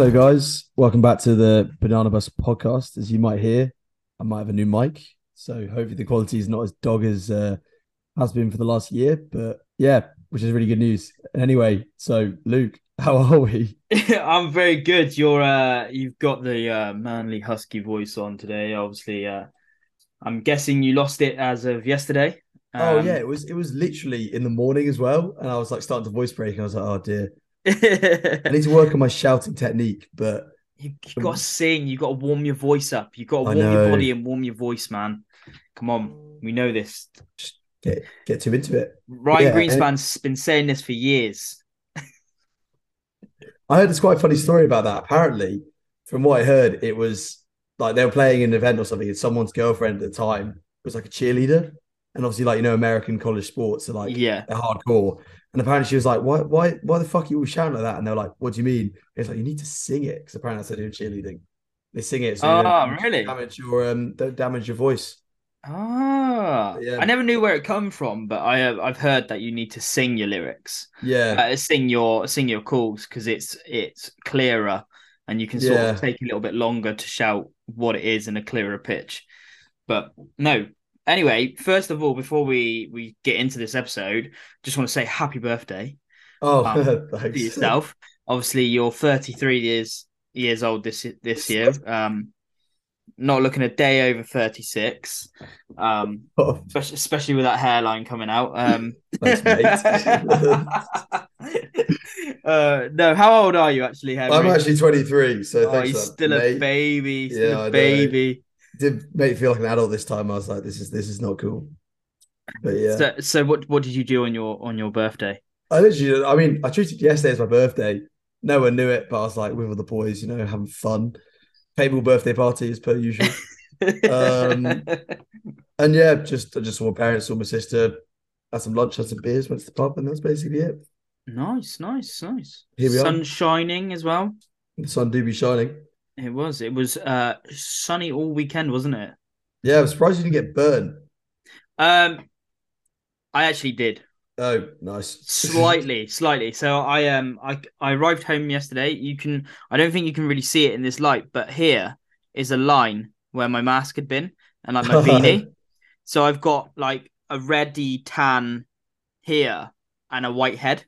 Hello, guys. Welcome back to the Banana Bus podcast. As you might hear, I might have a new mic, so hopefully the quality is not as dog as uh, has been for the last year. But yeah, which is really good news. Anyway, so Luke, how are we? I'm very good. You're uh, you've got the uh, manly husky voice on today. Obviously, uh, I'm guessing you lost it as of yesterday. oh Um, yeah, it was it was literally in the morning as well, and I was like starting to voice break, and I was like, oh dear, I need to work on my shouting technique. But you, you got to sing. You got to warm your voice up. You got to warm your body and warm your voice, man. Come on, we know this. get get too into it. Ryan Yeah, and- Greenspan's been saying this for years. I heard this quite funny story about that. Apparently, from what I heard, it was like they were playing an event or something, and someone's girlfriend at the time was like a cheerleader. And obviously, like you know, American college sports are like yeah, they're hardcore. And apparently, she was like, "Why, why, why the fuck are you all shouting like that?" And they're like, "What do you mean?" It's like you need to sing it because apparently that's how they're cheerleading. They sing it, so you Oh, don't really? damage your um, don't damage your voice. ah, Yeah. I never knew where it come from, but I have, I've heard that you need to sing your lyrics. Yeah, uh, sing your sing your calls because it's it's clearer and you can sort Yeah. of take a little bit longer to shout what it is in a clearer pitch. But no. Anyway, first of all, before we we get into this episode, just want to say happy birthday oh, um, to yourself. Obviously, you're 33 years years old this this year. Um, not looking a day over 36. Um, Oh, especially, especially with that hairline coming out. Um, uh, no, how old are you actually, Henry? I'm actually 23, so oh, thanks. that, still a mate. baby, he's Yeah, still I a baby. Did make me feel like an adult this time. I was like, this is this is not cool. But yeah, So, so what what did you do on your on your birthday? I literally, I mean, I treated yesterday as my birthday. No one knew it, but I was like with all the boys, you know, having fun. Paintball birthday party as per usual. Um, and yeah, just I just saw my parents, saw my sister, had some lunch, had some beers, went to the pub, and that's basically it. nice, nice, nice. Here we are. Sun shining as well. The sun do be shining. It was. It was uh sunny all weekend, wasn't it? Yeah, I'm surprised you didn't get burned. Um, I actually did. Oh, nice. slightly slightly so i um i i arrived home yesterday you can i don't think you can really see it in this light but here is a line where my mask had been and like my beanie so i've got like a reddy tan here and a white head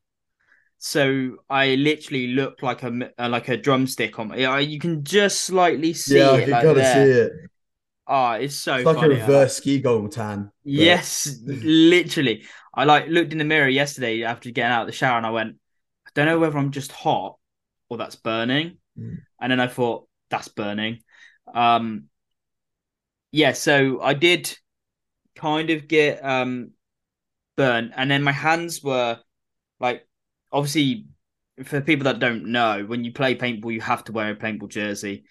so i literally look like a uh, like a drumstick on my yeah, you can just slightly see yeah, I it can like kind of see it. oh it's so It's like a funny. Reverse ski goggle tan. but- Yes, literally. I like looked in the mirror yesterday after getting out of the shower and I went, I don't know whether I'm just hot or that's burning. Mm. And then I thought, that's burning. Um yeah, so I did kind of get um burnt and then my hands were like obviously for people that don't know, when you play paintball you have to wear a paintball jersey.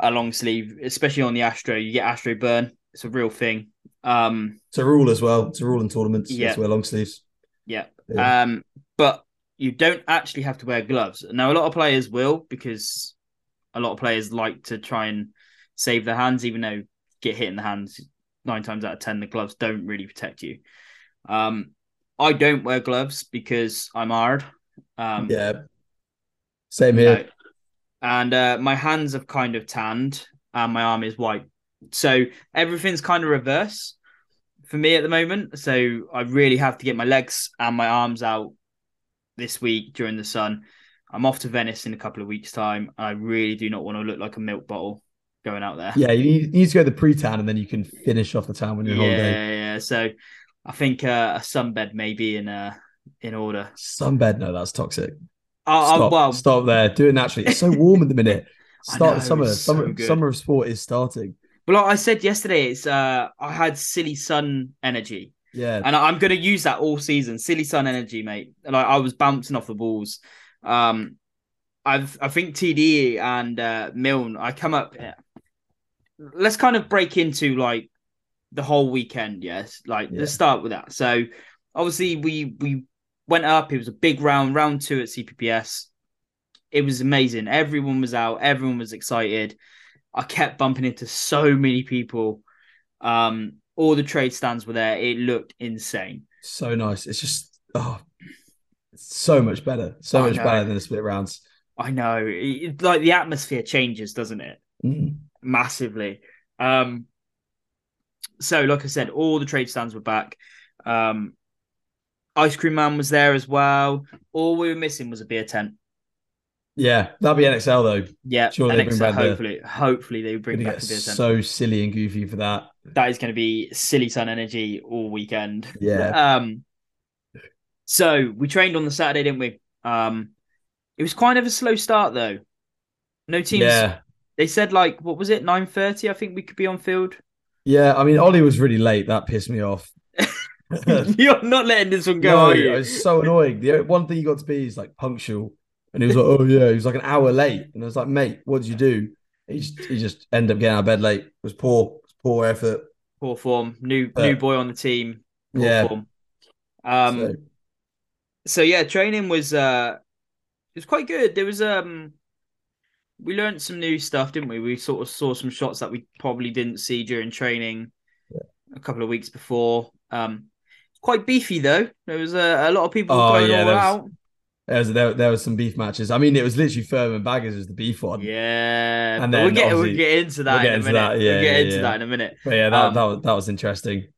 A long sleeve, especially on the Astro, you get Astro burn. It's a real thing. Um It's a rule as well. It's a rule in tournaments. Yeah. To wear long sleeves. Yeah. Yeah. Um, but you don't actually have to wear gloves. Now, a lot of players will because a lot of players like to try and save their hands, even though get hit in the hands nine times out of ten, the gloves don't really protect you. Um, I don't wear gloves because I'm hard. Um, yeah. Same here. no. And uh, my hands have kind of tanned and my arm is white. So everything's kind of reverse for me at the moment. So I really have to get my legs and my arms out this week during the sun. I'm off to Venice in a couple of weeks' time. I really do not want to look like a milk bottle going out there. Yeah, you need, you need to go the pre-tan and then you can finish off the tan when you're yeah, holiday. yeah. So I think uh, a sunbed may be in uh, in order. Sunbed, no, that's toxic. Oh, Stop, well, stop there. Do it naturally. It's so warm at the minute. Start know, the summer. so Summer, good. summer of sport is starting. but like I said yesterday, it's uh, I had silly sun energy. Yeah, and I'm going to use that all season. Silly Sun energy, mate. Like I was bouncing off the balls. Um, I've I think TD and uh, Milne. I come up. Let's kind of break into like the whole weekend. Yes, like Yeah. let's start with that. So obviously we we went up. It was a big round, round two at CPPS. It was amazing. Everyone was out. Everyone was excited. I kept bumping into so many people. Um, all the trade stands were there. It looked insane. so nice. It's just oh, it's so much better. So I much know. better than the split rounds. I know. It, like the atmosphere changes, doesn't it? Mm. Massively. Um, so, like I said, all the trade stands were back. Um, Ice Cream Man was there as well. All we were missing was a beer tent. Yeah, that'll be NXL though. Yeah, Sure, they bring NXL, back the- hopefully, hopefully they bring back the beer tent. so silly and goofy for that. that is going to be silly sun energy all weekend. Yeah. Um. So we trained on the Saturday, didn't we? Um. It was kind of a slow start though. No teams. Yeah. They said like what was it nine thirty? I think we could be on field. Yeah. I mean, Ollie was really late. That pissed me off. You're not letting this one go, no, are it you? was so annoying. The one thing he got to be is like punctual. And he was like, oh, yeah. He was like an hour late. And I was like, mate, what did you do? He just, he just ended up getting out of bed late. It was poor. It was poor effort. Poor form. New Uh, new boy on the team. Poor yeah. Form. Um. So, so yeah, training was uh it was quite good. There was um we learned some new stuff, didn't we? We sort of saw some shots that we probably didn't see during training a couple of weeks before. Um quite beefy though. There was a, a lot of people Oh, going yeah, all there was- out. there was, there, there was some beef matches. I mean, it was literally Firm and Baggers was the beef one. Yeah, And but we'll then get we'll get into that we'll get in a into minute. that, yeah, we'll get yeah, into yeah. that in a minute. But yeah, that, Um, that was that was interesting.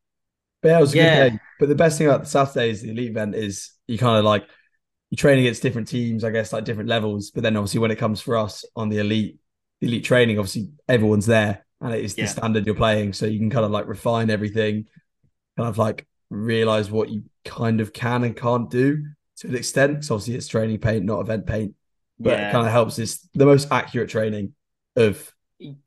But yeah, it was a Yeah. good day. But the best thing about the Saturdays, the elite event, is you kind of like you train against different teams, I guess, like different levels. But then obviously when it comes for us on the elite, the elite training, obviously everyone's there and it is the standard you're playing. So you can kind of like refine everything, kind of like realize what you kind of can and can't do to an extent. So obviously it's training paint, not event paint. But it kind of helps. It's the most accurate training of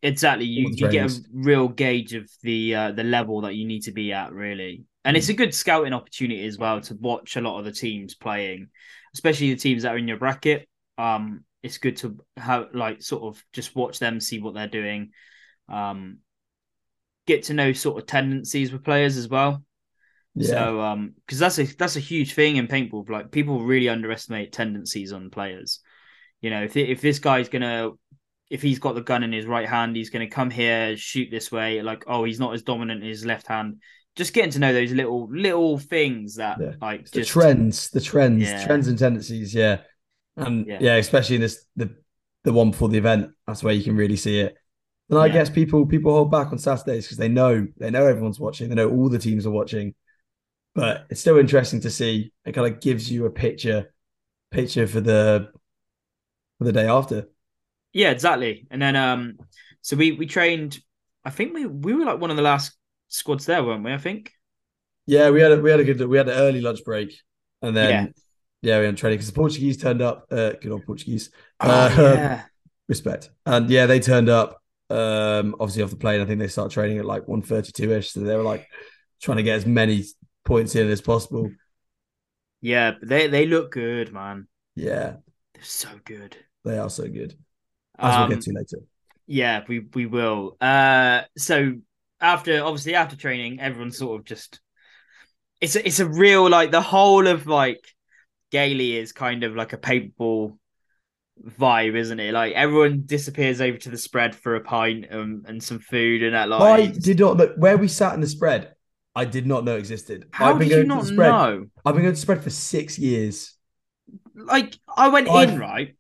Exactly. You, you get a real gauge of the uh, the level that you need to be at, really. And Mm. it's a good scouting opportunity as well to watch a lot of the teams playing, especially the teams that are in your bracket. Um, it's good to have like sort of just watch them, see what they're doing, um, get to know sort of tendencies with players as well. yeah. So, um, because that's a that's a huge thing in paintball. Like people really underestimate tendencies on players. You know, if if this guy's gonna, if he's got the gun in his right hand, he's gonna come here, shoot this way. Like, oh, he's not as dominant in his left hand. Just getting to know those little little things that Yeah. like the just trends, the trends, Yeah. trends and tendencies. Yeah, and Yeah. yeah. especially in this the the one before the event. That's where you can really see it. And I guess people people hold back on Saturdays because they know they know everyone's watching. They know all the teams are watching. But it's still interesting to see. It kind of gives you a picture picture for the for the day after. Yeah, exactly. And then um so we we trained I think we we were like one of the last squads there, weren't we? I think. Yeah, we had a, we had a good we had an early lunch break, and then Yeah. yeah, we had training because the Portuguese turned up. Uh, good old Portuguese. Oh, Uh, yeah. respect. And yeah, they turned up um obviously off the plane. I think they start training at like 132-ish. So they were like trying to get as many points in as possible. Yeah, but they they look good, man. Yeah, They're so good. they are so good. As Um, we'll get to later. Yeah, we we will. Uh so after obviously after training, everyone's sort of just it's a, it's a real like the whole of like Gailey is kind of like a paintball vibe, isn't it? Like everyone disappears over to the spread for a pint um, and some food and that Like I did not know where we sat in the spread. I did not know existed. how I've been did you going to not the spread. know? I've been going to spread for six years. Like I went I've- in right.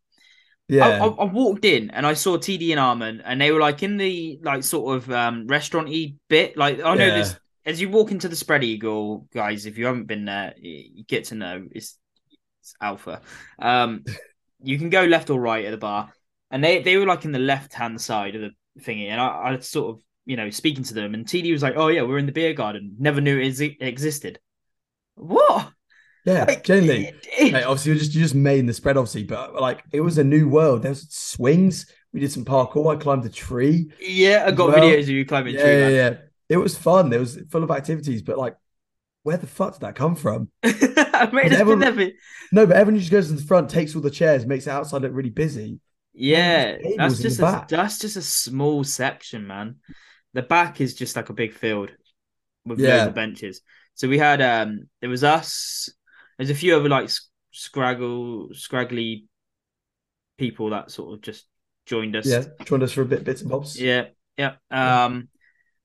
Yeah. I, I, I walked in and I saw TD and Armin, and they were like in the like sort of um restaurant-y bit. Like I know Yeah. this as you walk into the spread eagle, guys. If you haven't been there, you get to know it's, it's alpha. Um, you can go left or right at the bar, and they they were like in the left-hand side of the thingy, and I, I sort of you know speaking to them, and TD was like, "Oh yeah, we're in the beer garden. Never knew it, exi- existed." What? Yeah, Like, genuinely. it- it- obviously, you just you just made the spread, obviously, but like it was a new world. There was swings. We did some parkour. I climbed a tree. yeah, I got Well, videos of you climbing Yeah, tree. yeah, yeah. It was fun. It was full of activities, but like, where the fuck did that come from? Everyone- been there for- No, but everyone just goes to the front, takes all the chairs, makes it outside look really busy. Yeah, that's just a, that's just a small section, man. The back is just like a big field with Yeah. loads of benches. So we had um, there was us. There's a few other like scraggle, scraggly people that sort of just joined us. Yeah, joined us for a bit, bits and bobs. yeah, yeah. Um,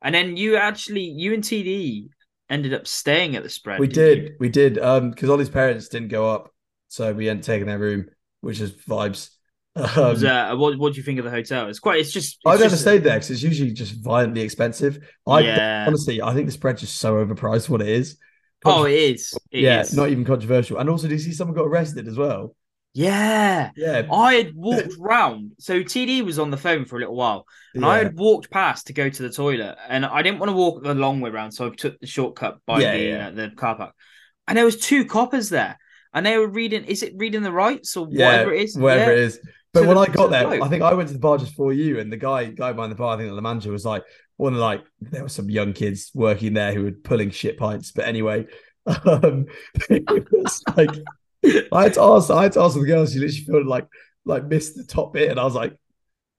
and then you actually, you and TD ended up staying at the spread. we did, we did. Um, because Ollie's parents didn't go up, so we hadn't taken their room, which is vibes. Um, Was, uh, what what do you think of the hotel? It's quite. It's just. I've it's never stayed there because it's usually just violently expensive. I Yeah. honestly, I think the spread's just so overpriced. What it is. Oh, it is. It yeah, is. not even controversial. And also, do you see someone got arrested as well? Yeah. Yeah, I had walked round. So TD was on the phone for a little while, and I had walked past to go to the toilet, and I didn't want to walk the long way round, so I took the shortcut by Yeah, the yeah. Uh, the car park, and there was two coppers there, and they were reading. Is it reading the rights or yeah, whatever it is? whatever Yeah. it is. But when the- I got the there. I think I went to the bar just for you, and the guy guy behind the bar, I think the manager was like one of like there were some young kids working there who were pulling shit pints. But anyway, um, it was like I had to ask, I had to ask the girls. She literally felt like like missed the top bit, and I was like,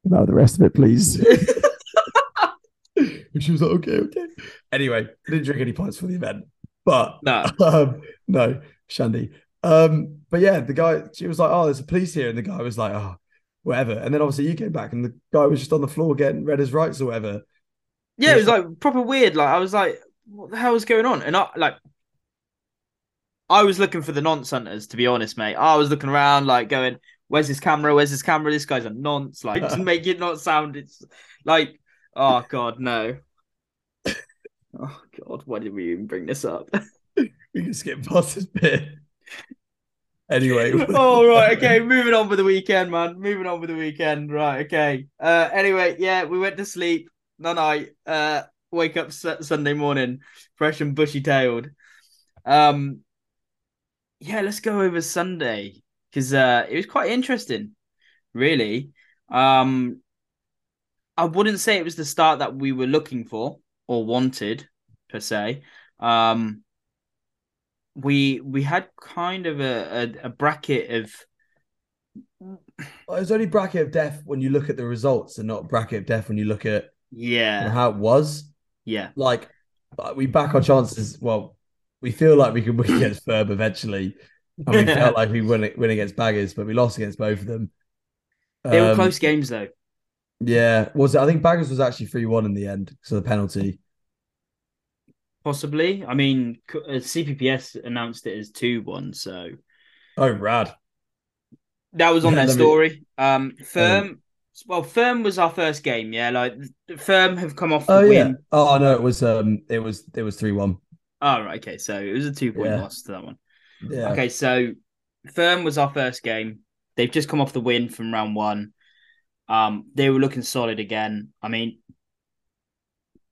"No, the rest of it, please." and she was like, "Okay, okay." Anyway, didn't drink any pints for the event, but No. um, no, Shandy. Um, but yeah, the guy, she was like, "Oh, there's a police here," and the guy was like, "Oh, whatever." And then obviously you came back, and the guy was just on the floor getting read his rights or whatever. Yeah, it was like proper weird. Like I was like, what the hell is going on? And I like I was looking for the nonce hunters, to be honest, mate. I was looking around like going, Where's his camera? Where's his camera? This guy's a nonce. Like to make it not sound it's like oh god, no. Oh god, why did we even bring this up? We can skip past this bit. Anyway, oh right, okay. Moving on with the weekend, man. Moving on with the weekend. Right, okay. Uh, anyway, yeah, we went to sleep. No night. Uh, wake up su- Sunday morning, fresh and bushy tailed. Um, yeah, let's go over Sunday because uh, it was quite interesting, really. Um, I wouldn't say it was the start that we were looking for or wanted per se. Um, we we had kind of a, a, a bracket of it's only bracket of death when you look at the results, and not bracket of death when you look at yeah how it was. yeah Like uh, we back our chances. Well, we feel like we can win against Firm eventually, and we felt like we win win against Baggers, but we lost against both of them. they were Um, close games though. Yeah, was it? I think Baggers was actually three one in the end So the penalty. Possibly. I mean, uh, CPPS announced it as two one, so Oh, rad! that was on Yeah, their let me- story. Um, Firm. Well, Firm was our first game. Yeah, like Firm have come off the Oh yeah. win. Oh no, it was um, it was it was three one. Oh, right. Okay, so it was a two point Yeah. loss to that one. Yeah. Okay, so Firm was our first game. They've just come off the win from round one. Um, they were looking solid again. I mean,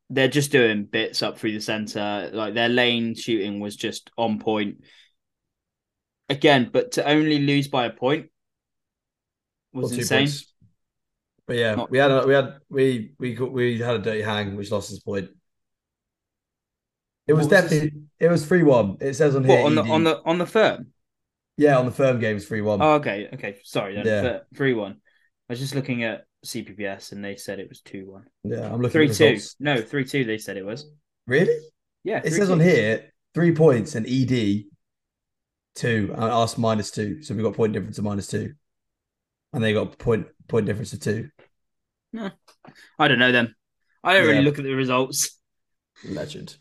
they're just doing bits up through the center. Like their lane shooting was just on point. Again, but to only lose by a point was two insane. points. But yeah, Not- we had a, we had we we got, we had a dirty hang, which lost us a point. It was, What was definitely it was three one. It says on here What on the ED. on the on the firm? yeah on the firm games three one. Oh, okay, okay. Sorry, then Yeah. three one. I was just looking at CPPS and they said it was two one. yeah, I'm looking Three at two. results. No, three two. They said it was. Really? Yeah, It says on here three points and ED two and us minus two. So we got point difference of minus two, and they got point point difference of two. No, I don't know them. I don't really look at the results. Legend.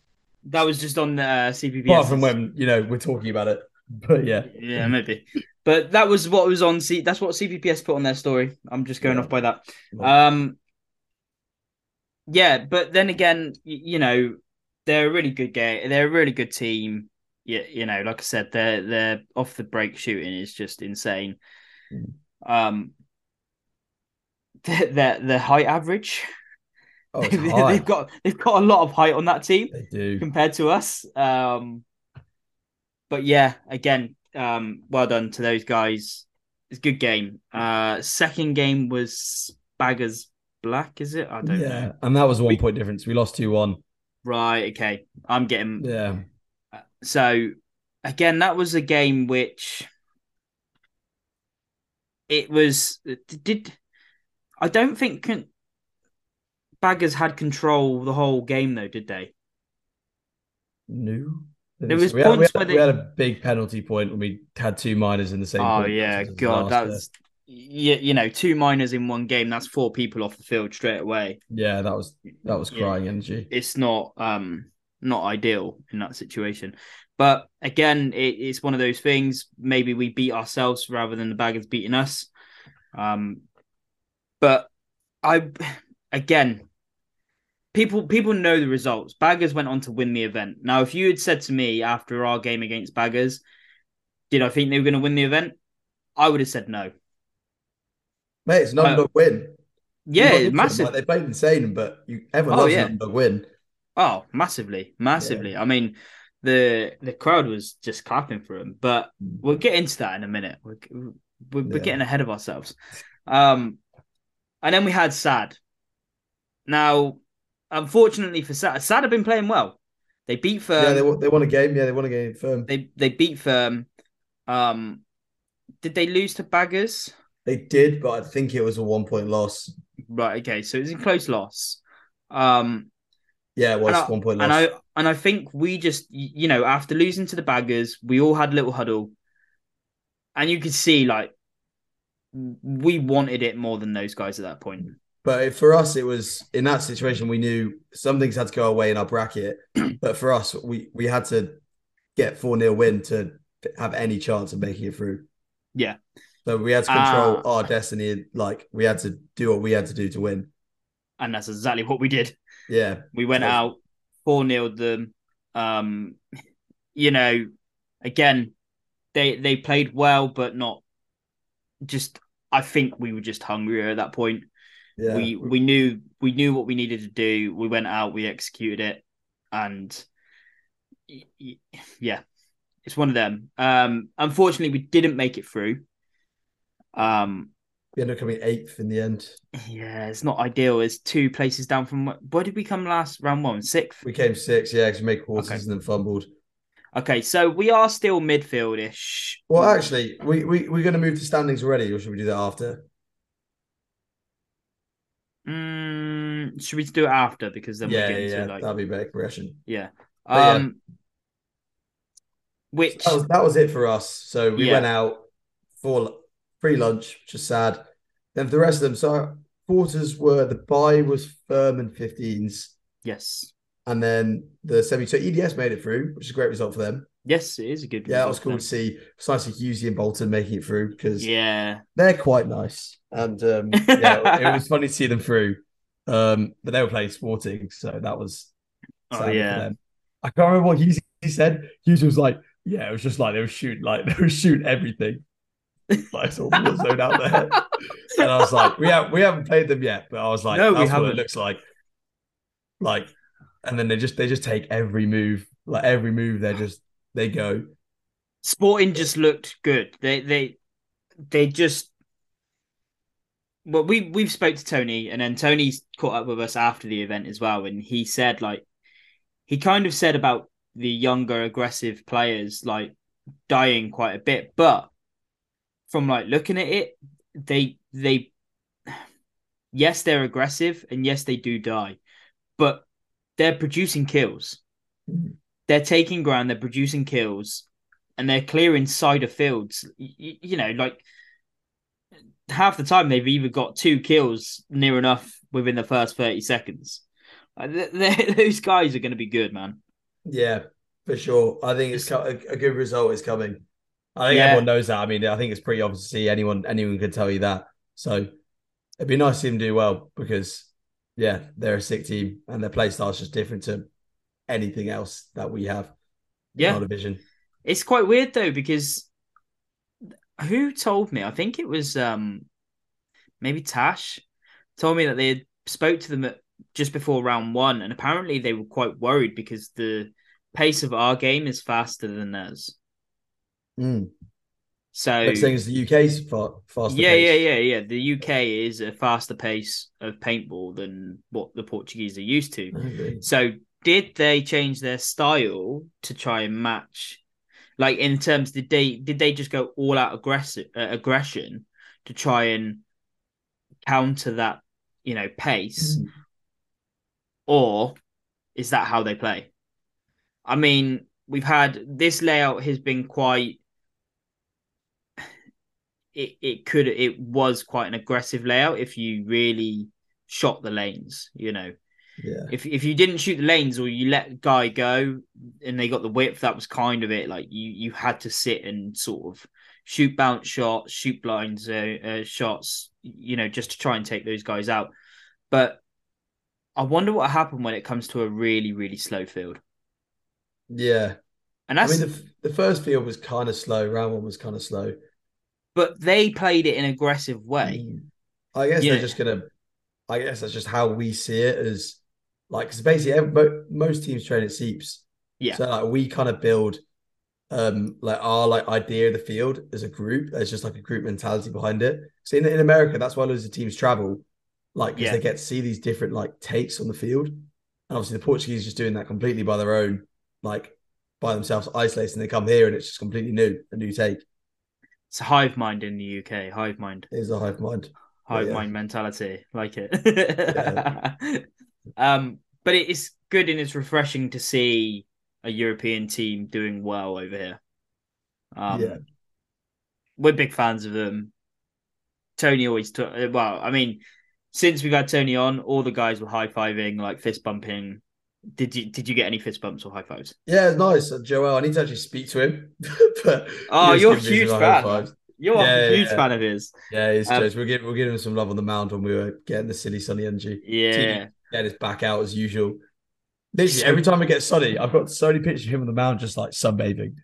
That was just on uh, CPPS. Apart from when you know we're talking about it, but yeah, yeah, maybe. But that was what was on C. That's what CPPS put on their story. I'm just going Yeah. off by that. Um, yeah, but then again, y- you know, they're a really good game. They're a really good team. Yeah, you know, like I said, their their off the break shooting is just insane. Mm. Um, their their, their height average. oh, they've, got they've got a lot of height on that team they do. compared to us. Um, but yeah, again, um, well done to those guys. It's a good game. Uh, second game was Baggers Black, is it? I don't Yeah, know. and that was one We- point difference. We lost two one. Right. Okay. I'm getting Yeah, so again. That was a game which it was did. I don't think con- Baggers had control the whole game though, did they? No. There was we, had, we, points had, where we had a big penalty point when we had two minors in the same. Oh yeah, God, that's you, you know two minors in one game. That's four people off the field straight away. yeah, that was that was Yeah. crying energy. It's not um not ideal in that situation. But again, it, it's one of those things. Maybe we beat ourselves rather than the baggers beating us. Um, but I again, people people know the results. Baggers went on to win the event. Now, if you had said to me after our game against Baggers, did I think they were going to win the event? I would have said no. Mate, it's underdog uh, win. Yeah, massive. Like, they played insane, but you everyone oh, loves yeah. underdog win. Oh, massively, massively. Yeah. I mean, the the crowd was just clapping for him. But mm. we'll get into that in a minute. We're we're, we're yeah. getting ahead of ourselves. Um, and then we had Sad. Now, unfortunately for Sad, Sad have been playing well. They beat Firm. Yeah, they they won a game. Yeah, they won a game. Firm. They they beat Firm. Um, did they lose to Baggers? They did, but I think it was a one point loss. Right. Okay. So it was a close loss. Um, yeah, it was I, one point loss. And I and I think we just you know after losing to the Baggers, we all had a little huddle, and you could see like we wanted it more than those guys at that point. But for us, it was in that situation we knew some things had to go away in our bracket. but for us, we we had to get four 0 win to have any chance of making it through. Yeah. So we had to control uh, our destiny. Like we had to do what we had to do to win. And that's exactly what we did. Yeah. We went out, 4 0 them. Um, you know, again, they they played well, but not just I think we were just hungrier at that point. Yeah. We we knew we knew what we needed to do. We went out, we executed it, and yeah, it's one of them. Um, unfortunately, we didn't make it through. Um, we ended up coming eighth in the end. Yeah, it's not ideal. It's two places down from where did we come last round one? Sixth. We came sixth, yeah, because we made quarters okay. and then fumbled. Okay, so we are still midfieldish. Well, actually, we we we're going to move to standings already, or should we do that after? Mm, should we do it after? Because then yeah, we get yeah, like that'd be better progression. Yeah. Um, yeah. which so that, was, that was it for us. So we yeah. went out for free lunch, which is sad. Then for the rest of them, so quarters were the buy was firm and 15s. Yes. And then the semi, so EDS made it through, which is a great result for them. Yes, it is a good. Yeah, it was cool to see precisely Husey and Bolton making it through because yeah, they're quite nice, and um, yeah, it was funny to see them through. Um, but they were playing Sporting, so that was oh yeah. I can't remember what Husey said. Husey was like, "Yeah, it was just like they were shooting, like they were shooting everything." like sort of zone out there. and I was like, we have we haven't played them yet, but I was like, no, that's what it looks like. Like, and then they just they just take every move, like every move, they just they go. Sporting just looked good. They they they just well, we we've spoke to Tony, and then Tony's caught up with us after the event as well, and he said like he kind of said about the younger aggressive players like dying quite a bit, but from like looking at it, they they yes, they're aggressive and yes, they do die, but they're producing kills. Mm-hmm. They're taking ground, they're producing kills, and they're clearing side of fields. You, you know, like half the time they've either got two kills near enough within the first 30 seconds. those guys are going to be good, man. Yeah, for sure. I think it's a good result is coming. I think yeah. everyone knows that. I mean, I think it's pretty obvious to see anyone anyone could tell you that. So it'd be nice to see them do well because yeah, they're a sick team and their play style is just different to anything else that we have. Yeah, in division. It's quite weird though because who told me? I think it was um maybe Tash told me that they had spoke to them at, just before round one, and apparently they were quite worried because the pace of our game is faster than theirs. Mm. So like saying is the UK's far, faster. Yeah, pace. yeah, yeah, yeah. The UK is a faster pace of paintball than what the Portuguese are used to. Okay. So did they change their style to try and match? Like in terms, did they did they just go all out aggressive uh, aggression to try and counter that you know pace, mm. or is that how they play? I mean, we've had this layout has been quite it, it could it was quite an aggressive layout if you really shot the lanes, you know. Yeah. If if you didn't shoot the lanes or you let guy go and they got the width, that was kind of it. Like you you had to sit and sort of shoot bounce shots, shoot blinds uh, uh, shots, you know, just to try and take those guys out. But I wonder what happened when it comes to a really, really slow field. Yeah. And I mean, the, the first field was kind of slow. Round one was kind of slow. But they played it in an aggressive way. Mm. I guess Yeah. they're just gonna. I guess that's just how we see it as like because basically every, mo- most teams train at seeps. Yeah. So like we kind of build um like our like idea of the field as a group. There's just like a group mentality behind it. So in in America, that's why loads of teams travel, like because Yeah. they get to see these different like takes on the field. And obviously the Portuguese just doing that completely by their own, like by themselves, isolated, and they come here and it's just completely new, a new take. It's a hive mind in the UK. Hive mind. It is a hive mind. hive yeah. mind mentality. Like it. um, but it is good and it's refreshing to see a European team doing well over here. Um, Yeah. we're big fans of them. Tony always took. Well, I mean, since we've had Tony on, all the guys were high fiving, like fist bumping. Did you did you get any fist bumps or high fives? Yeah, nice. Uh, Joel, I need to actually speak to him. but Oh, you're a huge fan. You're Yeah, a yeah, huge yeah. fan of his. Yeah, he's Um. We'll give we'll give him some love on the mound when we were getting the silly sunny energy. Yeah, Get his back out as usual. Literally, So- every time it gets sunny, I've got so many pictures of him on the mound just like sunbathing.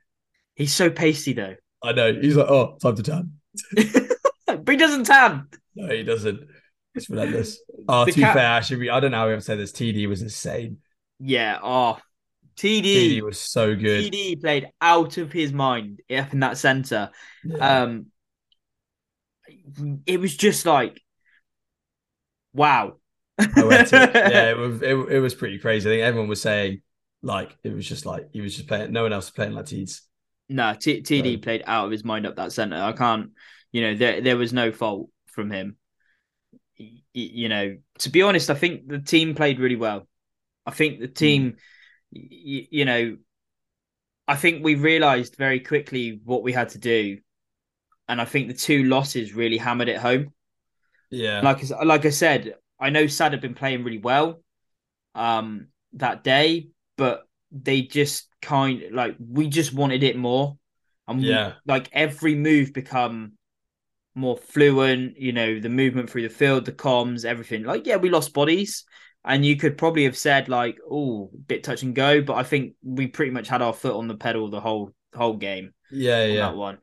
he's so pasty though, I know. He's like, oh, time to tan. but he doesn't tan. No, he doesn't. It's relentless. Oh, The to be cat- fair, actually, I don't know how we have to say this. TD was insane. Yeah. Oh, TD TD. was so good. TD played out of his mind up in that center. Yeah. Um, it was just like, wow. yeah, it was it, it was pretty crazy. I think everyone was saying like it was just like he was just playing. No one else was playing like Teeds. No, T- TD No. played out of his mind up that center. I can't, you know, there there was no fault from him. You know, to be honest, I think the team played really well. I think the team, y- you know, I think we realized very quickly what we had to do, and I think the two losses really hammered it home. Yeah, like like I said, I know Sad had been playing really well um that day, but they just kind like we just wanted it more. And we- Yeah. like every move become more fluent, you know, the movement through the field, the comms, everything. Like, yeah, we lost bodies. And you could probably have said like, oh, bit touch and go, but I think we pretty much had our foot on the pedal the whole whole game yeah, on yeah. that one.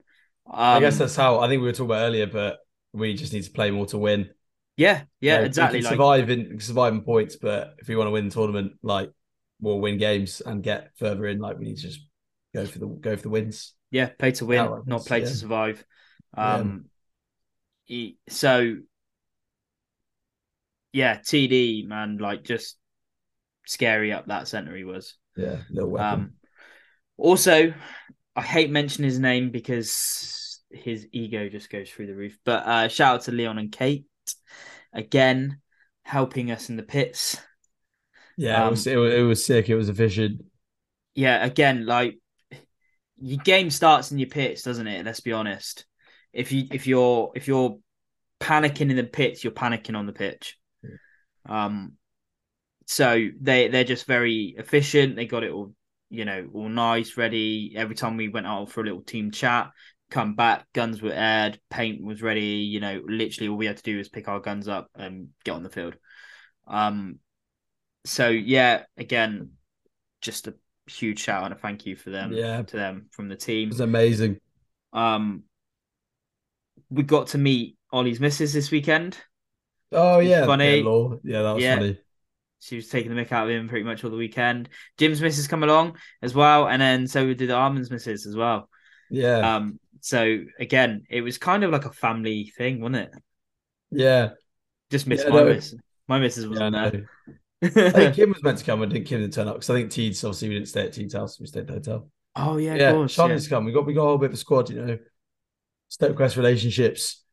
Um, I guess that's how I think we were talking about earlier, but we just need to play more to win. yeah, yeah, exactly. Like, survive in we can survive in points, but if we want to win the tournament, like we'll win games and get further in. Like we need to just go for the go for the wins. Yeah, play to win, not play yeah. to survive. Um, e- so yeah, TD man, like just scary up that center he was. Yeah, weapon. Um, also, I hate mentioning his name because his ego just goes through the roof. But uh, shout out to Leon and Kate again, helping us in the pits. yeah, it was, um, it was it was sick. It was efficient. yeah, again, like your game starts in your pits, doesn't it? Let's be honest. If you if you're if you're panicking in the pits, you're panicking on the pitch. Um, so they they're just very efficient. They got it all, you know, all nice, ready. Every time we went out for a little team chat, come back, guns were aired, paint was ready. You know, literally all we had to do was pick our guns up and get on the field. Um, so yeah, again, just a huge shout and a thank you for them Yeah. to them from the team. It was amazing. Um, we got to meet Ollie's missus this weekend. Oh yeah, Funny. Yeah, yeah, that was Yeah. funny. She was taking the mick out of him pretty much all the weekend. Jim's missus come along as well, and then so we did the Armin's missus as well. Yeah, Um, so again, it was kind of like a family thing, wasn't it? yeah, Just missed Yeah, my no. miss. My missus yeah. Wasn't know. I think Kim was meant to come, and didn't Kim didn't turn up because I think Teeds obviously we didn't stay at Teeds' house. We stayed at the hotel. oh yeah, Yeah, of course. Sean yeah. come. We got we got a whole bit of a squad, you know. Step Stoke relationships.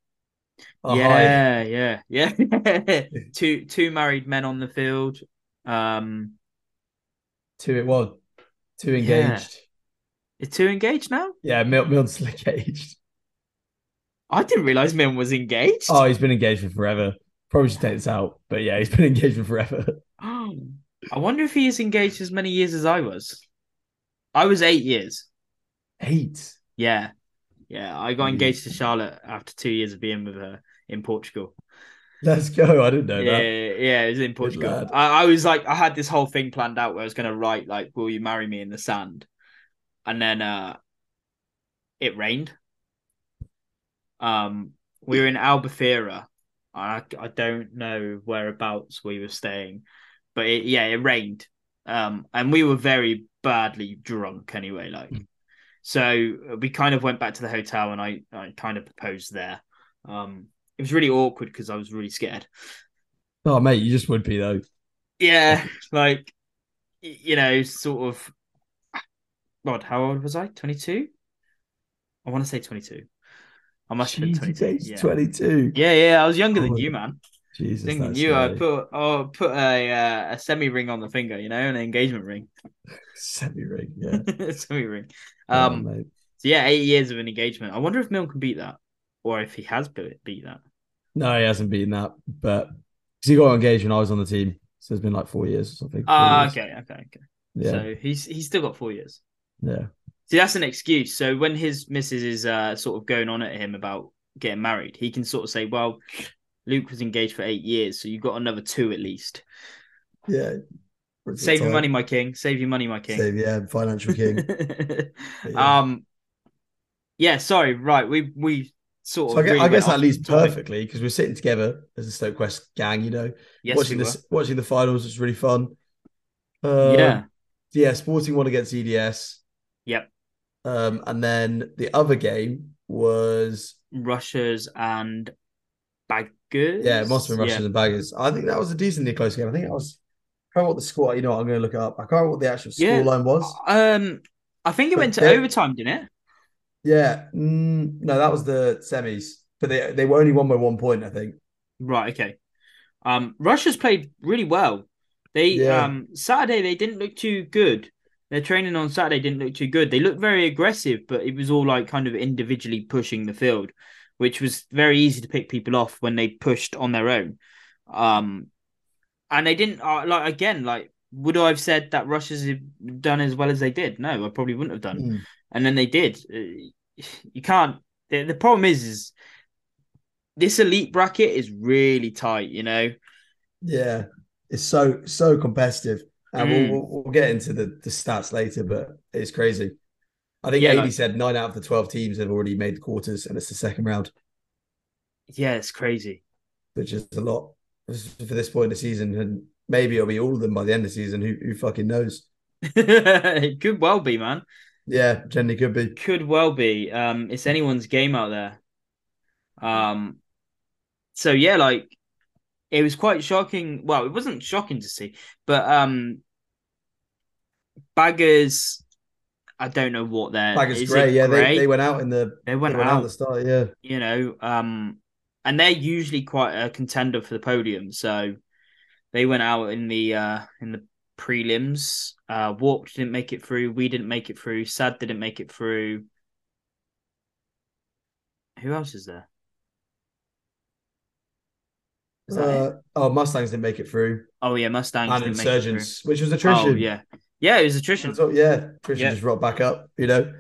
High. yeah, yeah, yeah. two two married men on the field. Um, two at one, two Yeah. engaged. is two engaged now? Yeah, Mil- still engaged. I didn't realize Milne was engaged. Oh, he's been engaged for forever. Probably should take this out, but yeah, he's been engaged for forever. Oh, I wonder if he is engaged as many years as I was. I was eight years. Eight. Yeah. Yeah, I got engaged to Charlotte after two years of being with her in Portugal. Let's go. I didn't know Yeah, that. yeah, it was in Portugal. I, I was like, I had this whole thing planned out where I was going to write like, "Will you marry me?" in the sand, and then uh, it rained. Um, we were in Albufeira. I I don't know whereabouts we were staying, but it, yeah, it rained. Um, and we were very badly drunk anyway. Like, Mm. So we kind of went back to the hotel, and I I kind of proposed there. Um, it was really awkward because I was really scared. Oh, mate, you just would be though. Yeah, like you know, sort of. God, how old was I? Twenty two. I want to say twenty two. I must have been Jeez, twenty you two. aged Yeah. 22. yeah, yeah, I was younger than Oh, you, man. Jesus, Thinking you, I scary. put oh put a uh, a semi ring on the finger, you know, an engagement ring, Semi ring, yeah. semi ring. Oh, Um, mate. so yeah, eight years of an engagement. I wonder if Milne can beat that, or if he has beat beat that. No, he hasn't beaten that, but because he got engaged when I was on the team, so it's been like four years or something. Ah, years. okay, okay, okay. Yeah, So he's he's still got four years. yeah. See, that's an excuse. So when his missus is uh, sort of going on at him about getting married, he can sort of say, "Well, Luke was engaged for eight years, so you got another two at least. Yeah. Save the your money, my king. Save your money, my king." Save, yeah, financial king. Yeah. um, yeah. Sorry, right. We we sort so of. I guess, really I guess that leads perfectly because we're sitting together as a Stoke Quest gang, you know, Yes, watching we this, watching the finals was really fun. Uh. Yeah. yeah, Sporting won against EDS. Yep. Um, and then the other game was Russia's and Baggers. yeah, it must have been Russians and Baggers. I think that was a decently close game. I think that was I can't what the score. You know, what, I'm going to look it up. I can't remember what the actual Yeah. scoreline was. Um, I think it But went to they- overtime, didn't it? Yeah, mm, no, that was the semis, but they they were only won by one point, I think. Right. Okay. Um, Russia's played really well. They Yeah. um Saturday they didn't look too good. Their training on Saturday didn't look too good. They looked very aggressive, but it was all like kind of individually pushing the field, which was very easy to pick people off when they pushed on their own. Um, and they didn't uh, like again like would I have said that Russia's done as well as they did? No, I probably wouldn't have done. Mm. And then they did. Uh, You can't. The, the problem is, is this elite bracket is really tight. You know. Yeah, it's so so competitive, and Mm. we'll, we'll we'll get into the, the stats later, but it's crazy. I think Yeah, AD like- said nine out of the twelve teams have already made the quarters, and it's the second round, Yeah, it's crazy. which is a lot for this point of the season, and maybe it'll be all of them by the end of the season. Who who fucking knows? it could well be, man. Yeah, generally could be. Could well be. Um, it's anyone's game out there. Um, so yeah, like it was quite shocking. Well, it wasn't shocking to see, but um, Baggers. I don't know what they're. Baggers is Grey, it yeah, Grey? they, they went out in the They they went went out out. at the start. Yeah, you know, um, and they're usually quite a contender for the podium. So they went out in the uh in the prelims. Uh, Warped didn't make it through. We didn't make it through. Sad didn't make it through. Who else is there? Is uh, oh Mustangs didn't make it through, Oh yeah, Mustangs and didn't make it through. Insurgents, which was attrition. Oh yeah, yeah, it was attrition. So, yeah, attrition Yeah. just rocked back up. You know,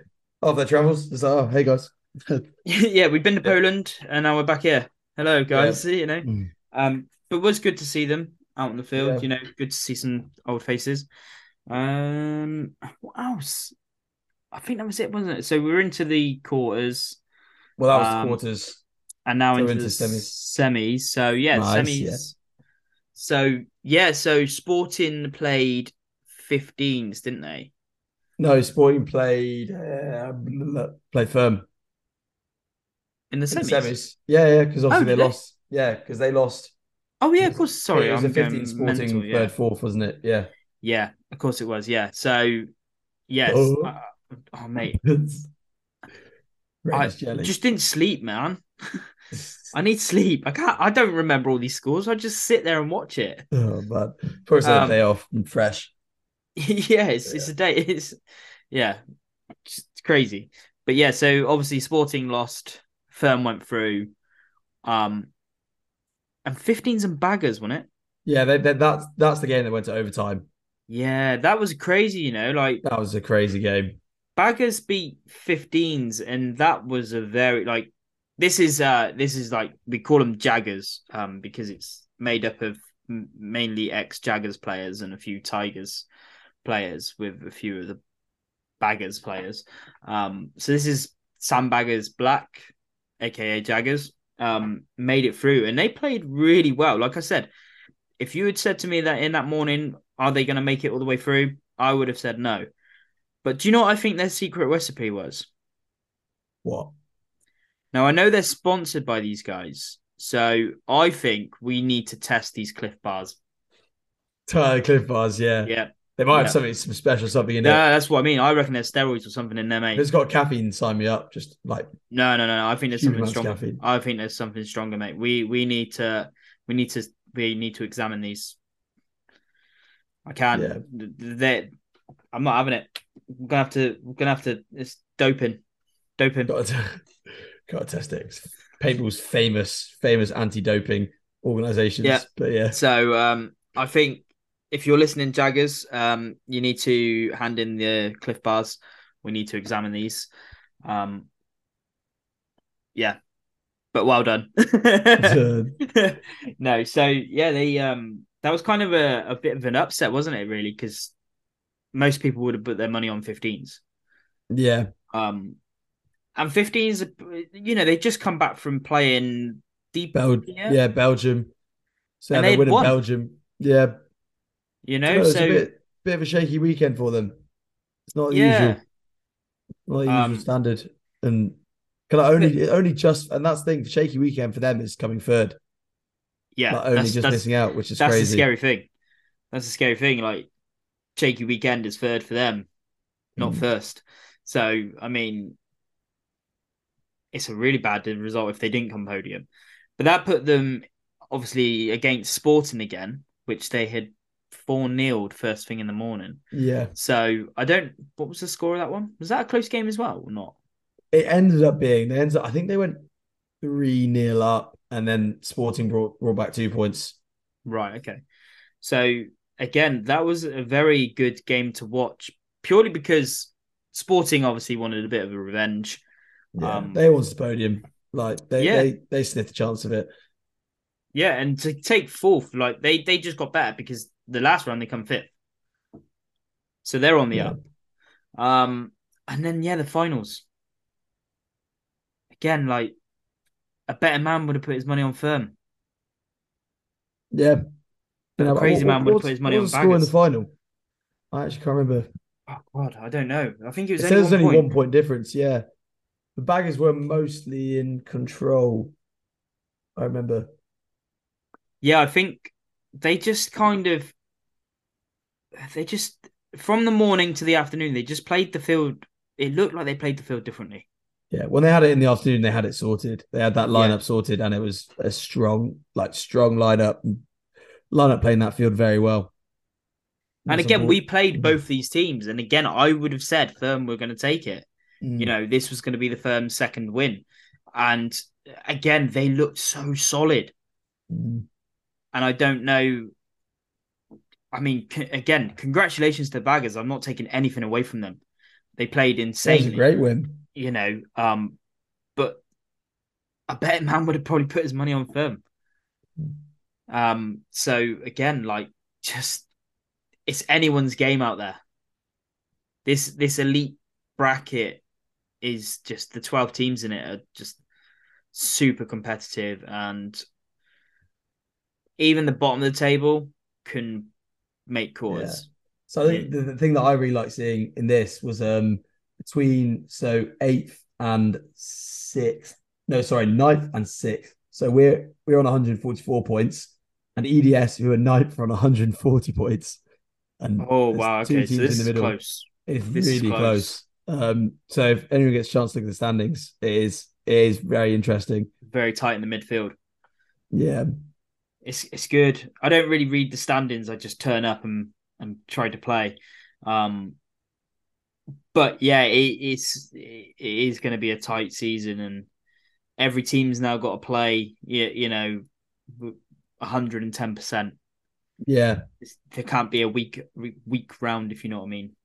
off their travels. It's like, oh, hey guys. yeah, we've been to Poland and now we're back here. Hello guys, you know. Mm. Um, but it was good to see them out in the field. Yeah. You know, good to see some old faces. Um, what else? I think that was it, wasn't it? So we are into the quarters Well, that was Um, the quarters. and now So into, into the semis. semis. So yeah, Nice, semis. yeah. So yeah, so Sporting played 15s, didn't they? No, Sporting played uh, played firm In the in the semis. semis. Yeah, yeah, because obviously Oh, they they? lost. Yeah, because they lost. Oh yeah, of course. Sorry, it was I'm a 15 Sporting mental, yeah. third, fourth, wasn't it? Yeah. Yeah, of course it was. Yeah. So yes. Oh. uh, oh mate, I jelly. just didn't sleep, man. I need sleep. I can't. I don't remember all these scores. I just sit there and watch it. oh man, first Um, day off and fresh. yeah, it's it's a day. It's yeah, it's crazy. But yeah, so obviously Sporting lost. Firm went through. Um, and 15s and baggers, wasn't it? Yeah, they, they, that's that's the game that went to overtime. Yeah, that was crazy. You know, like That was a crazy game. Baggers beat 15s, and that was a very like this is uh this is like we call them Jaggers um because it's made up of mainly ex Jaggers players and a few Tigers players with a few of the Baggers players. Um, so this is Sam Baggers Black, aka Jaggers, um, made it through, and they played really well. Like I said, if you had said to me that in that morning, are they going to make it all the way through? I would have said no. But do you know what I think their secret recipe was? What? Now I know they're sponsored by these guys, so I think we need to test these Clif bars. Uh, Clif bars, yeah. Yeah, They might have Yeah. something, some special something in there. no, it. that's what I mean. I reckon there's steroids or something in there, mate. If it's got caffeine, sign me up. Just like No, no, no, no. I think there's something stronger. caffeine. I think there's something stronger, mate. We we need to we need to we need to examine these. I can't. Yeah. They, I'm not having it. We're gonna have to. We're gonna have to. It's doping, doping. got to, got to test it. It's famous, famous anti-doping organizations. Yeah. But yeah, So um, I think if you're listening, Jaggers, um, you need to hand in the Clif Bars. We need to examine these. Um, yeah, but well done. no, so yeah, they um, that was kind of a, a bit of an upset, wasn't it? Really, because most people would have put their money on 15s. yeah, Um, and 15s, you know, they just come back from playing deep. Bel- yeah. Belgium. So And they'd winning won. Belgium. Yeah, You know, so a bit, bit of a shaky weekend for them. It's not yeah. usual, not the Um, standard. And can I only, it only just, and that's the thing, the shaky weekend for them is coming third. Yeah, Like only that's, just that's, missing out, which is crazy. that's crazy. the scary thing. That's the scary thing. Like shaky weekend is third for them, not Mm. first. So I mean, it's a really bad result if they didn't come podium. But that put them obviously against Sporting again, which they had four niled first thing in the morning. Yeah, So I don't. What was the score of that one? Was that a close game as well or not? it ended up being. They ended up, I think they went three nil up, and then Sporting brought brought back two points. Right. Okay. So again, that was a very good game to watch, purely because Sporting obviously wanted a bit of a revenge. Yeah, Um, they wants the podium. Like they Yeah. they they sniffed the chance of it. Yeah, and to take fourth, like they they just got better because the last round they come fifth, so they're on the Yeah. up. Um, and then yeah, the finals. Again, like a better man would have put his money on firm. Yeah, A crazy man would have put his money on the score in the final. I actually can't remember. Oh God, I don't know. I think it It was says only one only point. one point difference. Yeah, the baggers were mostly in control. I remember. Yeah, I think they just kind of they just from the morning to the afternoon they just played the field. It looked like they played the field differently. Yeah, when they had it in the afternoon, they had it sorted. They had that Yeah. lineup sorted, and it was a strong, like strong lineup. Lineup playing that field very well. And That's again, we played both these teams, and again, I would have said Firm were going to take it. Mm. You know, this was going to be the Firm's second win, and again, they looked so solid. Mm. And I don't know. I mean, c- again, congratulations to Baggers. I'm not taking anything away from them. They played a great win. you know. Um, but I bet man would have probably put his money on firm. Um, so again, like just it's anyone's game out there. This this elite bracket is just the 12 teams in it are just super competitive and even the bottom of the table can make cause. So I think the, the thing that I really like seeing in this was um between so eighth and sixth. No, sorry, ninth and sixth. So we're we're on 144 points, and EDS who are ninth are on 140 points. And Oh wow, two okay, so this in is the middle. close. It's This is really close. Um, so if anyone gets a chance to look at the standings, it is it is very interesting. Very tight in the midfield. Yeah, it's it's good. I don't really read the standings. I just turn up and and try to play. Um, but yeah, it, it's it is going to be a tight season, and every team's now got to play. You, you know, hundred and ten percent. yeah, There can't be a weak weak round if you know what I mean.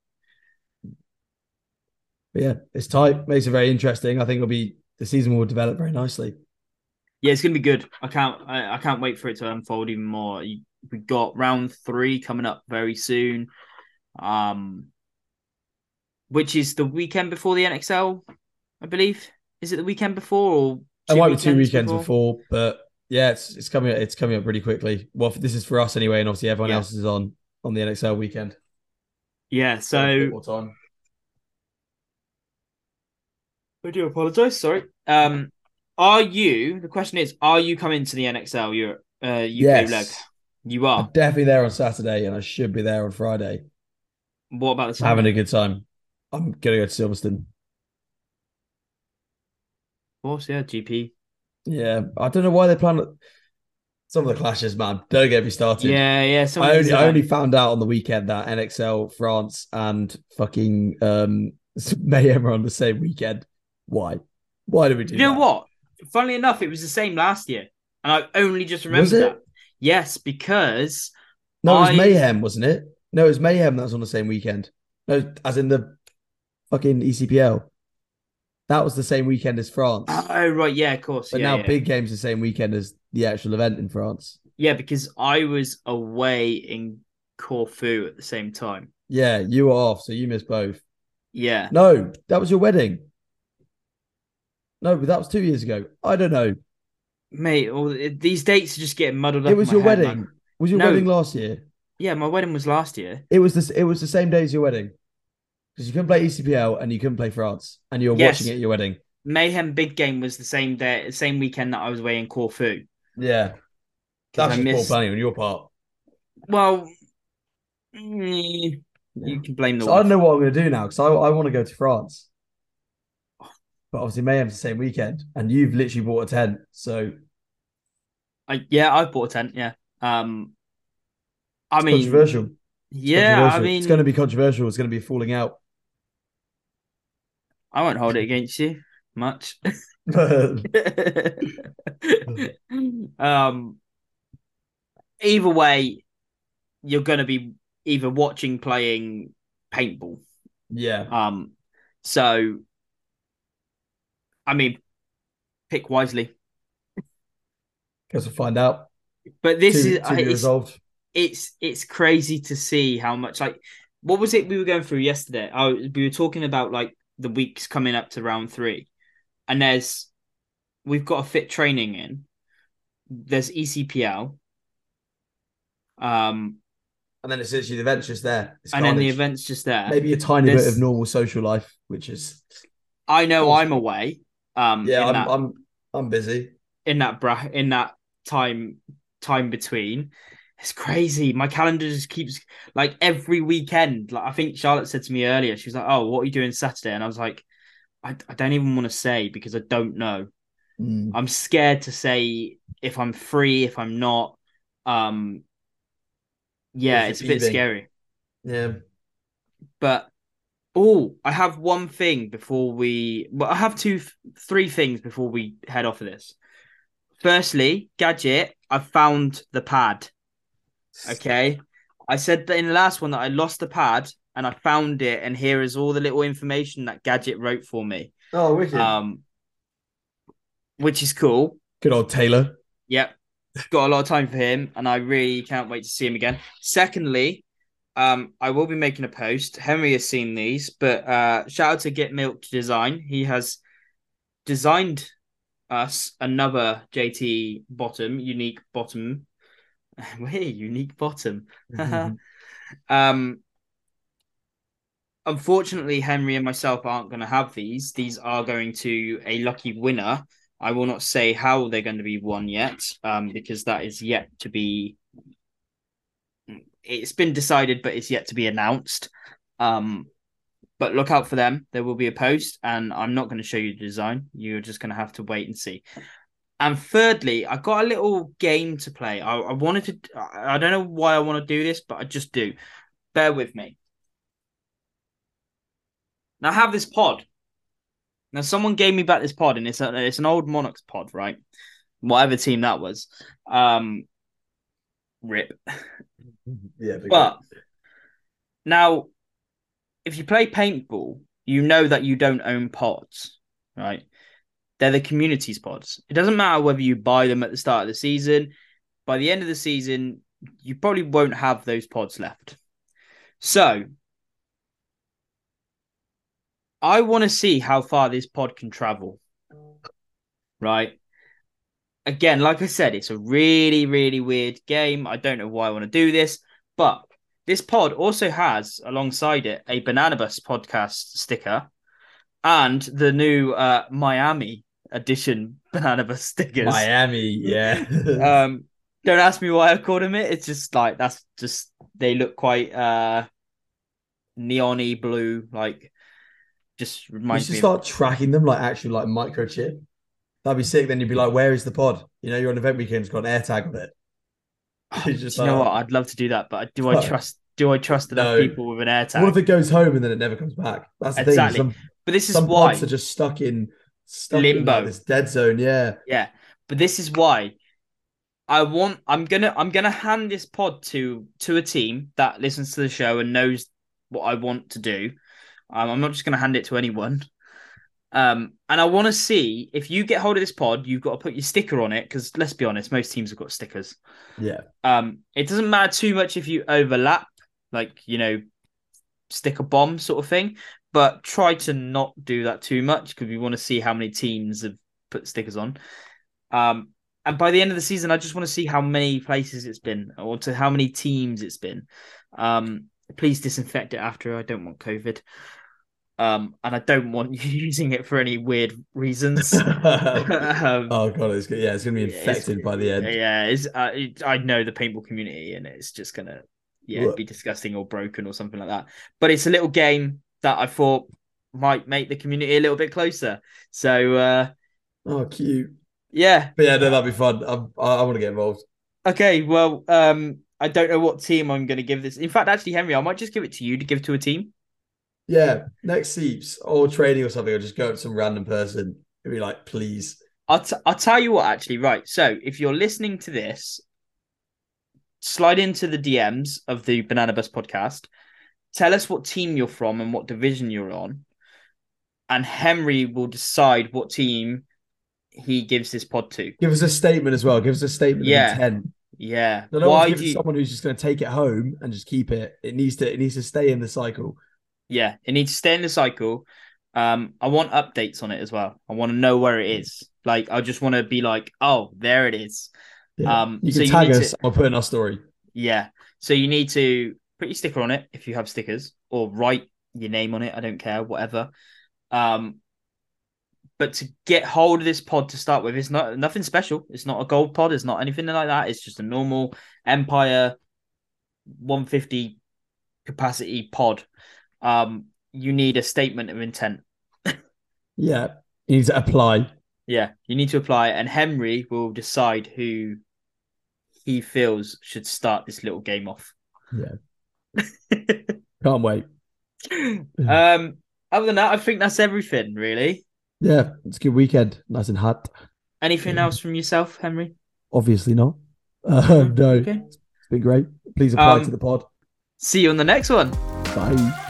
But yeah, it's tight. Makes it very interesting. I think it'll be the season will develop very nicely. Yeah, it's gonna be good. I can't I, I can't wait for it to unfold even more. We got round three coming up very soon. Um which is the weekend before the NXL, I believe. Is it the weekend before or It might be two weekends before, but yeah, it's it's coming it's coming up pretty quickly. Well, this is for us anyway, and obviously everyone Yeah. else is on on the NXL weekend. Yeah, A so more time. I do apologize. Sorry. Um, are you? The question is, are you coming to the NXL Europe uh, UK Yes. leg? You I'm are. definitely there on Saturday, and I should be there on Friday. What about the I'm having a good time. I'm gonna go to Silverstone. Of course, yeah, GP. Yeah, I don't know why they plan some of the clashes, man. Don't get me started. Yeah, yeah. I only I only found out on the weekend that NXL France and fucking um Mayhem are on the same weekend. Why? Why do we do You know that? what? Funnily enough, it was the same last year, and I only just remembered that. Yes, because No, it was Mayhem, wasn't it? No, it was Mayhem that was on the same weekend. No, as in the fucking ECPL. That was the same weekend as France. Ah, oh right, yeah, of course, but yeah, now yeah. Big Game's the same weekend as the actual event in France. yeah, because I was away in Corfu at the same time. Yeah, you were off, so you missed both. Yeah, No, that was your wedding. No, but that was two years ago. I don't know. mate. All these dates are just getting muddled up. It was your head, wedding. Was your No. wedding last year? Yeah, my wedding was last year. It was this. It was the same day as your wedding because you couldn't play ECPL and you couldn't play France, and you were Yes. watching it at your wedding. Mayhem Big Game was the same day, same weekend that I was away in Corfu. Yeah, that's just poor missed- planning on your part. Well, mm, you can blame the. So I don't know what I'm going to do now because I, I want to go to France, but obviously Mayhem's the same weekend, and you've literally bought a tent. So I, yeah, I've bought a tent. Yeah. Um, I it's mean, controversial. It's yeah, I mean, it's going to be controversial. It's going to be falling out. I won't hold it against you much. um, either way, you're going to be either watching, playing paintball. yeah, Um, so, I mean, pick wisely. guess we'll find out. But this to, is to it's, it's it's crazy to see how much like what was it we were going through yesterday? Oh, we were talking about like the weeks coming up to round three, and there's we've got a fit training in. There's ECPL. Um, And then it's literally the event's just there. It's and then the event's just there. maybe a tiny bit of normal social life, which is I know. I'm away. Um, yeah. I'm that I'm I'm busy. in that bra in that time time between. It's crazy. My calendar just keeps like every weekend. Like I think Charlotte said to me earlier, she was like, "Oh, what are you doing Saturday?" And I was like, "I, I don't even want to say because I don't know. Mm. I'm scared to say if I'm free, if I'm not. Um, yeah, If it's a bit scary. Yeah. But oh, I have one thing before we. Well, I have two, three things before we head off of this. Firstly, gadget. I found the pad. Okay, I said that in the last one that I lost the pad and I found it, and here is all the little information that gadget wrote for me. Oh, wicked. Um, which is cool. Good old Taylor. Yep. Got a lot of time for him, and I really can't wait to see him again. Secondly, um, I will be making a post. Henry has seen these, but uh, shout out to Get Milk Design. He has designed us another JT bottom, unique bottom. Hey, unique bottom. um, unfortunately, Henry and myself aren't going to have these. These are going to a lucky winner. I will not say how they're going to be won yet, um, because that is yet to be. It's been decided, but it's yet to be announced. Um, but look out for them. There will be a post, and I'm not going to show you the design. You're just going to have to wait and see. And thirdly, I got a little game to play. I, I wanted to. I don't know why I want to do this, but I just do. Bear with me. Now I have this pod. Now someone gave me back this pod, and it's a, it's an old Monarchs pod, right? Whatever team that was. Um, rip. Mm-hmm. yeah, big But now, if you play paintball, you know that you don't own pods, right? They're the community's pods. It doesn't matter whether you buy them at the start of the season. By the end of the season, you probably won't have those pods left. So I want to see how far this pod can travel. Right. Again, like I said, it's a really, really weird game. I don't know why I want to do this, but this pod also has alongside it a Banana Bus podcast sticker and the new uh, Miami edition Banana Bus stickers. Miami, yeah. um, don't ask me why I called them it. It's just like that's just they look quite uh neony blue, like just you should me. start tracking them like actually like microchip. That'd be sick. Then you'd be like, "Where is the pod?" You know, you're on event weekend, it's got an air tag on it. of, You're do just you know what? I'd love to do that, but do I trust? Do I trust enough No. people with an air tag? What if it goes home and then it never comes back? That's the Exactly. thing. Some, but this is some why. pods are just stuck in stuck in Limbo. like this dead zone. Yeah. Yeah, but this is why I want. I'm gonna. I'm gonna hand this pod to to a team that listens to the show and knows what I want to do. Um, I'm not just gonna hand it to anyone. Um, and I want to see if you get hold of this pod, you've got to put your sticker on it because let's be honest, most teams have got stickers. Yeah. Um, it doesn't matter too much if you overlap, like you know, sticker bomb sort of thing. But try to not do that too much because we want to see how many teams have put stickers on. Um, and by the end of the season, I just want to see how many places it's been or to how many teams it's been. Um, please disinfect it after. I don't want COVID. Um, and I don't want you using it for any weird reasons. um, oh god, it's. Yeah, it's gonna be yeah, infected by the end. Yeah, it's, uh, it, I know the paintball community, and it's just gonna yeah Look. be disgusting or broken or something like that. But it's a little game that I thought might make the community a little bit closer. So uh, Oh, cute. yeah, But yeah, no, that'd be fun. I'm, I, I want to get involved. okay. Well, um, I don't know what team I'm going to give this. In fact, actually, Henry, I might just give it to you to give to a team. Yeah, next seeps or training or something, or just go up to some random person and be like, please. I'll, t- I'll tell you what, actually, right. So if you're listening to this, slide into the DMs of the Banana Bus podcast. Tell us what team you're from and what division you're on. And Henry will decide what team he gives this pod to. Give us a statement as well. Give us a statement Yeah. of intent. Yeah. No, no Why do you... someone who's just going to take it home and just keep it. It needs to. It needs to stay in the cycle. Yeah, it needs to stay in the cycle. Um, I want updates on it as well. I want to know where it is. Like, I just want to be like, oh, there it is. Yeah. Um, you so can you tag to- us. I'll put in our story. Yeah. So you need to put your sticker on it if you have stickers, or write your name on it. I don't care, whatever. Um, but to get hold of this pod to start with, it's not nothing special. It's not a gold pod. It's not anything like that. It's just a normal Empire 150 capacity pod. Um, you need a statement of intent. Yeah, you need to apply. Yeah, you need to apply, and Henry will decide who he feels should start this little game off. Yeah. Can't wait. um, other than that, I think that's everything, really. Yeah, it's a good weekend. Nice and hot. Anything Yeah. else from yourself, Henry? Obviously not. Uh, no, Okay. it's been great. Please apply Um, to the pod. See you on the next one. Bye.